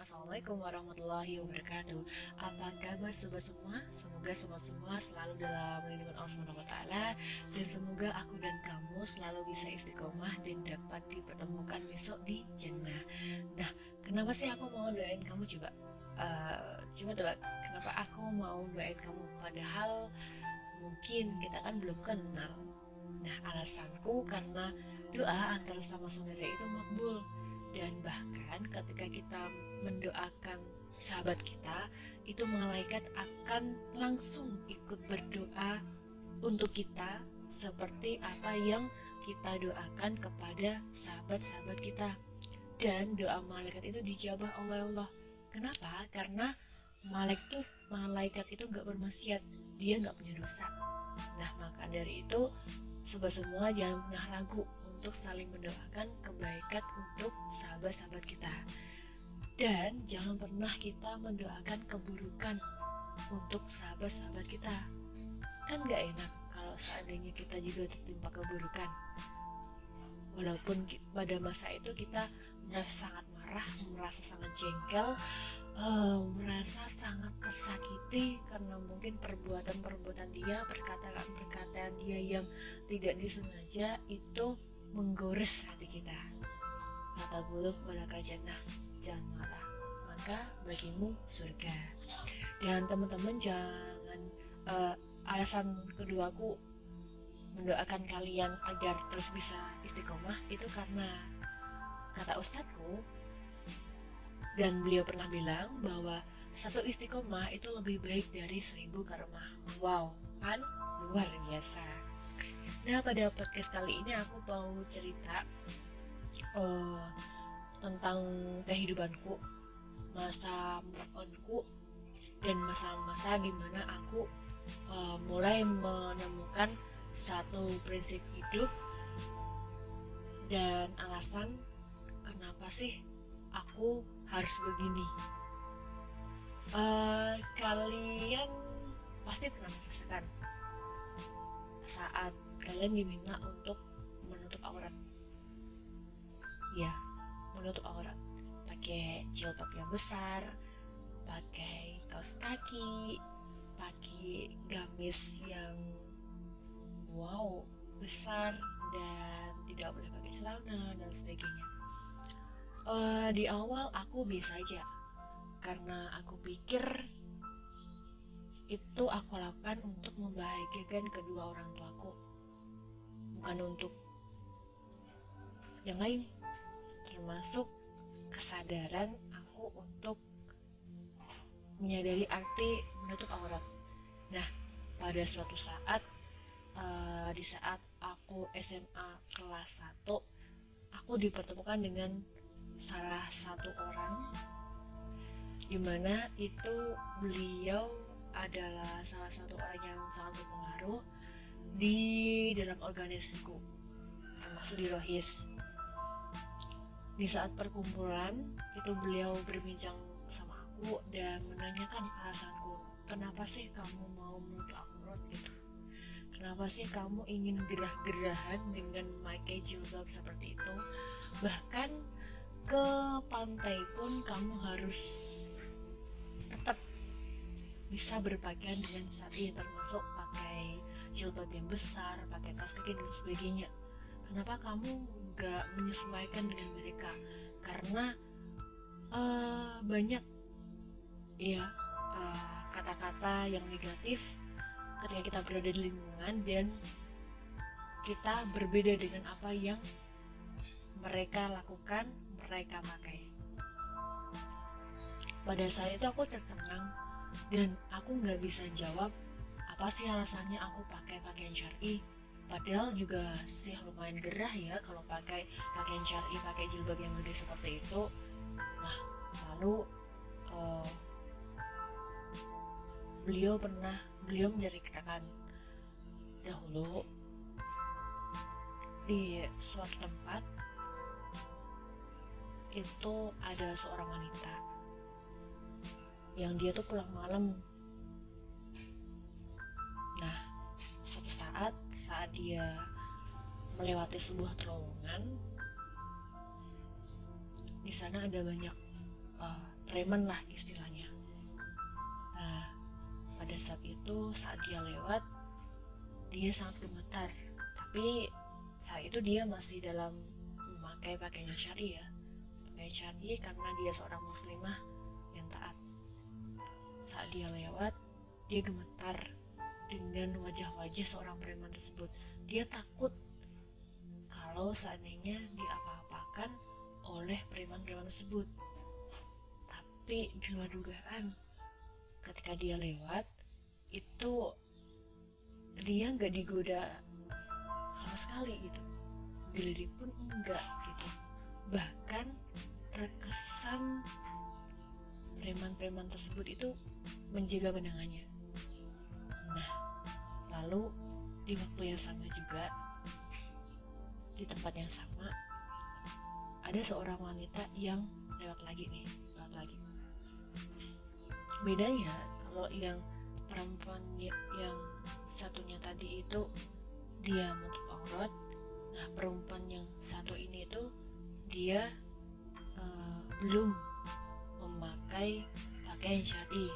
Assalamualaikum warahmatullahi wabarakatuh Apa kabar sobat semua? Semoga semua-semua selalu dalam lindungan Allah SWT Dan semoga aku dan kamu selalu bisa istiqomah Dan dapat dipertemukan besok di jannah Nah, kenapa sih aku mau doain kamu coba? Uh, coba tebak, kenapa aku mau doain kamu? Padahal mungkin kita kan belum kenal Nah, alasanku karena doa antara sama saudara itu makbul dan bahkan ketika kita mendoakan sahabat kita itu malaikat akan langsung ikut berdoa untuk kita seperti apa yang kita doakan kepada sahabat-sahabat kita. Dan doa malaikat itu dijawab oleh Allah. Kenapa? Karena malaikat malaikat itu nggak bermaksiat. Dia nggak punya dosa. Nah maka dari itu sobat semua jangan pernah ragu untuk saling mendoakan kebaikan untuk sahabat-sahabat kita. Dan jangan pernah kita mendoakan keburukan untuk sahabat-sahabat kita. Kan gak enak kalau seandainya kita juga tertimpa keburukan. Walaupun pada masa itu kita merasa sangat marah, merasa sangat jengkel, uh, merasa sangat tersakiti karena mungkin perbuatan-perbuatan dia, perkataan-perkataan dia yang tidak disengaja itu menggores hati kita. Kata bulu pada jannah, jangan marah, maka bagimu surga. Dan teman-teman jangan uh, alasan keduaku mendoakan kalian agar terus bisa istiqomah itu karena kata ustadku dan beliau pernah bilang bahwa satu istiqomah itu lebih baik dari seribu karma. Wow, kan luar biasa. Nah pada podcast kali ini aku mau cerita uh, tentang kehidupanku, masa move onku dan masa-masa di mana aku uh, mulai menemukan satu prinsip hidup dan alasan kenapa sih aku harus begini. Uh, kalian pasti pernah merasakan saat kalian diminta untuk menutup aurat. Ya menutup aurat. Pakai jilbab yang besar pakai kaos kaki pakai gamis yang wow besar dan tidak boleh pakai celana dan sebagainya. Uh, di awal aku biasa aja karena aku pikir itu aku lakukan untuk membahagiakan kedua orang tuaku bukan untuk yang lain termasuk kesadaran aku untuk menyadari arti menutup aurat. Nah pada suatu saat uh, di saat aku SMA kelas 1 aku dipertemukan dengan salah satu orang di mana itu beliau adalah salah satu orang yang sangat berpengaruh di dalam organisasiku termasuk di Rohis. Di saat perkumpulan itu beliau berbincang sama aku dan menanyakan alasanku kenapa sih kamu mau menutup aurat gitu? Kenapa sih kamu ingin gerah-gerahan dengan memakai jilbab seperti itu? Bahkan ke pantai pun kamu harus tetap bisa berpakaian dengan syari termasuk pakai jilbab yang besar, pakai tas kaki dan sebagainya. Kenapa kamu gak menyesuaikan dengan mereka? Karena uh, banyak ya kata-kata uh, yang negatif ketika kita berada di lingkungan dan kita berbeda dengan apa yang mereka lakukan, mereka pakai. Pada saat itu aku tertenang dan aku nggak bisa jawab apa sih alasannya aku pakai pakaian syari? Padahal juga sih lumayan gerah ya kalau pakai pakaian syari pakai jilbab yang gede seperti itu. Nah lalu uh, beliau pernah beliau menceritakan dahulu di suatu tempat itu ada seorang wanita yang dia tuh pulang malam saat dia melewati sebuah terowongan di sana ada banyak uh, preman lah istilahnya. Nah pada saat itu saat dia lewat dia sangat gemetar. Tapi saat itu dia masih dalam memakai pakaian syari ya pakaian syari karena dia seorang muslimah yang taat. Saat dia lewat dia gemetar dengan wajah-wajah seorang preman tersebut. Dia takut kalau seandainya diapa-apakan oleh preman-preman tersebut. Tapi di luar dugaan ketika dia lewat itu dia nggak digoda sama sekali gitu. Dilirik pun enggak gitu. Bahkan terkesan preman-preman tersebut itu menjaga pandangannya nah lalu di waktu yang sama juga di tempat yang sama ada seorang wanita yang lewat lagi nih lewat lagi. Bedanya kalau yang perempuan yang satunya tadi itu dia menutup aurat nah perempuan yang satu ini itu dia uh, belum memakai pakaian syari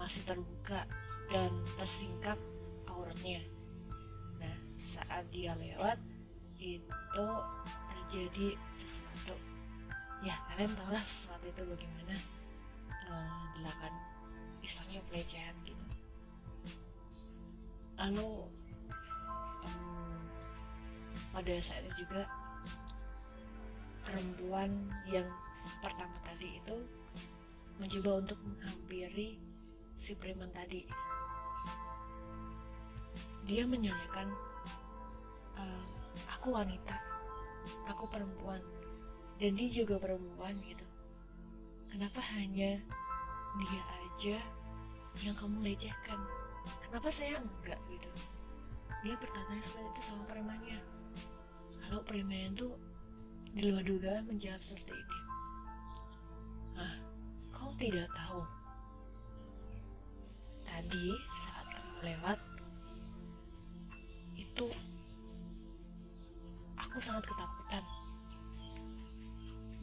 masih terbuka dan tersingkap auratnya nah saat dia lewat itu terjadi sesuatu. Ya kalian tahu lah sesuatu itu bagaimana uh, dilakukan istilahnya pelecehan gitu. Lalu um, pada saat itu juga perempuan yang pertama tadi itu mencoba untuk menghampiri si preman tadi. Dia menyanyikan uh, aku wanita aku perempuan dan dia juga perempuan gitu. Kenapa hanya dia aja yang kamu lecehkan? Kenapa saya enggak? gitu. Dia bertanya seperti itu sama premannya. Kalau preman itu di luar dugaan menjawab seperti ini. Ah kau tidak tahu tadi saat kamu lewat itu aku sangat ketakutan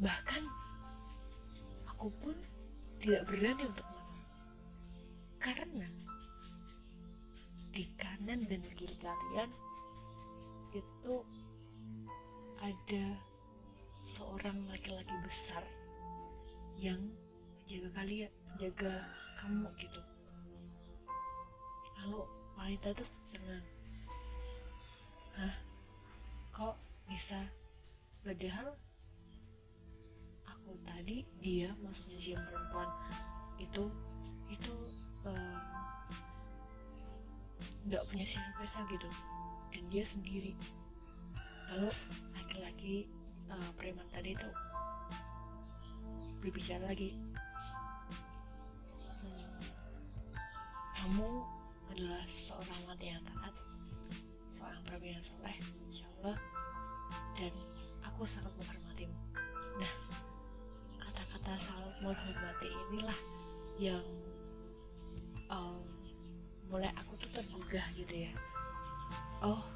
bahkan aku pun tidak berani untuk menolong karena di kanan dan kiri kalian itu ada seorang laki-laki besar yang menjaga kalian, jaga kamu gitu. Lalu wanita itu senang. Hah? Kok bisa? Padahal aku tadi dia maksudnya si perempuan itu itu nggak um, punya siapa-siapa gitu dan dia sendiri lalu laki-laki uh, preman tadi itu berbicara lagi seorang wanita yang taat seorang perempuan yang soleh insya Allah dan aku sangat menghormatimu. Nah kata-kata salah menghormati inilah yang um, mulai aku tuh tergugah gitu ya. Oh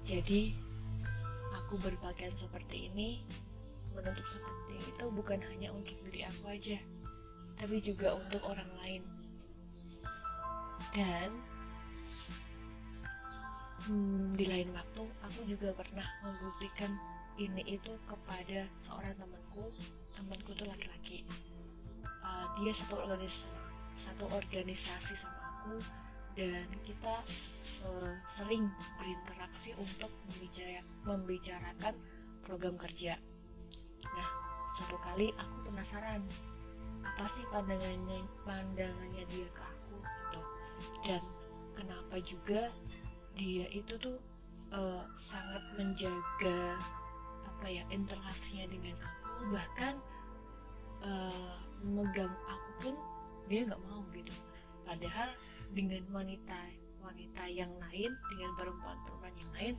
jadi aku berpakaian seperti ini menutup seperti itu bukan hanya untuk diri aku aja tapi juga untuk orang lain. Dan hmm, di lain waktu aku juga pernah membuktikan ini itu kepada seorang temanku. Temanku tuh laki-laki. Uh, dia satu organisasi satu organisasi sama aku dan kita uh, sering berinteraksi untuk membicara, membicarakan program kerja. Nah, satu kali aku penasaran apa sih pandangannya pandangannya dia ke aku gitu. Dan kenapa juga dia itu tuh uh, sangat menjaga apa ya interaksinya dengan aku. Bahkan uh, memegang aku pun dia nggak mau gitu. Padahal dengan wanita wanita yang lain dengan perempuan-perempuan yang lain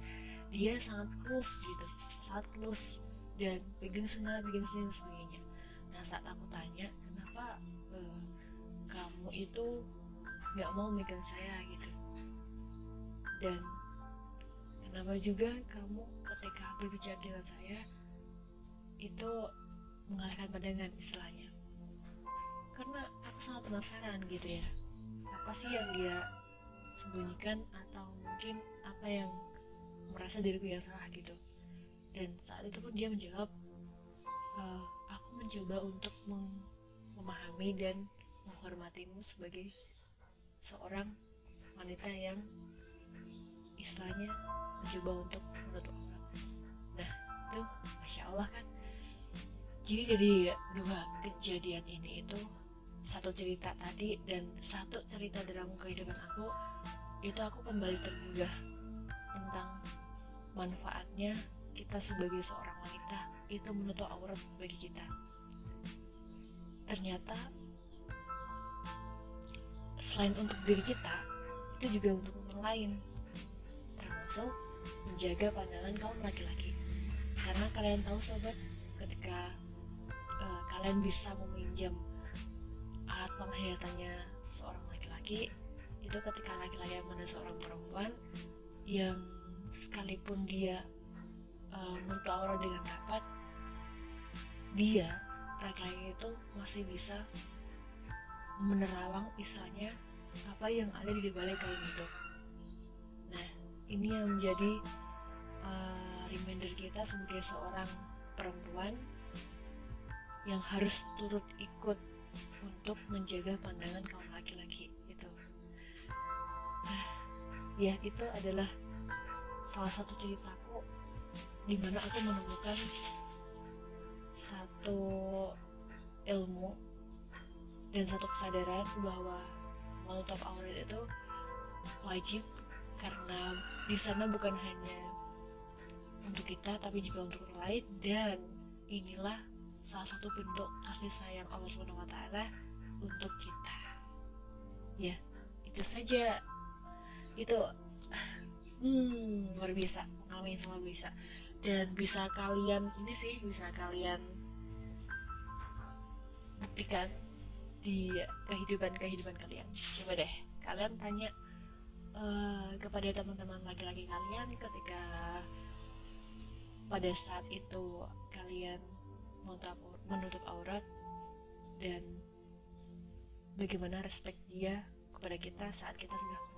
dia sangat close gitu. Sangat close dan pegang sana pegang sini sebagainya. Nah saat aku tanya kenapa uh, kamu itu nggak mau megang saya? gitu dan kenapa juga kamu ketika berbicara dengan saya itu mengalihkan pandangan istilahnya? Karena aku sangat penasaran gitu ya apa sih yang dia sembunyikan atau mungkin apa yang merasa diriku yang salah gitu. Dan saat itu pun dia menjawab e, aku mencoba untuk mem memahami dan menghormatimu sebagai seorang wanita yang istilahnya mencoba untuk menutup nah itu masya Allah kan. Jadi dari dua kejadian ini itu satu cerita tadi dan satu cerita dalam kehidupan aku itu aku kembali tergugah tentang manfaatnya kita sebagai seorang wanita. Itu menutup aurat bagi kita. Ternyata selain untuk diri kita itu juga untuk orang lain termasuk menjaga pandangan kaum laki-laki. Karena kalian tahu sobat ketika uh, kalian bisa meminjam alat penghayatannya seorang laki-laki itu ketika laki-laki mana seorang perempuan yang sekalipun dia uh, aurat dengan rapat dia laki-laki itu masih bisa menerawang istilahnya apa yang ada di balik kain itu ini yang menjadi uh, reminder kita sebagai seorang perempuan yang harus turut ikut untuk menjaga pandangan kaum laki-laki itu nah, ya itu adalah salah satu ceritaku di mana aku menemukan satu ilmu dan satu kesadaran bahwa menutup aurat itu wajib karena di sana bukan hanya untuk kita tapi juga untuk orang lain. Dan inilah salah satu bentuk kasih sayang Allah SWT untuk kita. Ya itu saja. Itu hmm luar biasa. Pengalaman yang sangat bisa dan bisa kalian ini sih bisa kalian buktikan di kehidupan-kehidupan kalian. Coba deh kalian tanya uh, kepada teman-teman laki-laki kalian ketika pada saat itu kalian menutup aurat dan bagaimana respect dia kepada kita saat kita sudah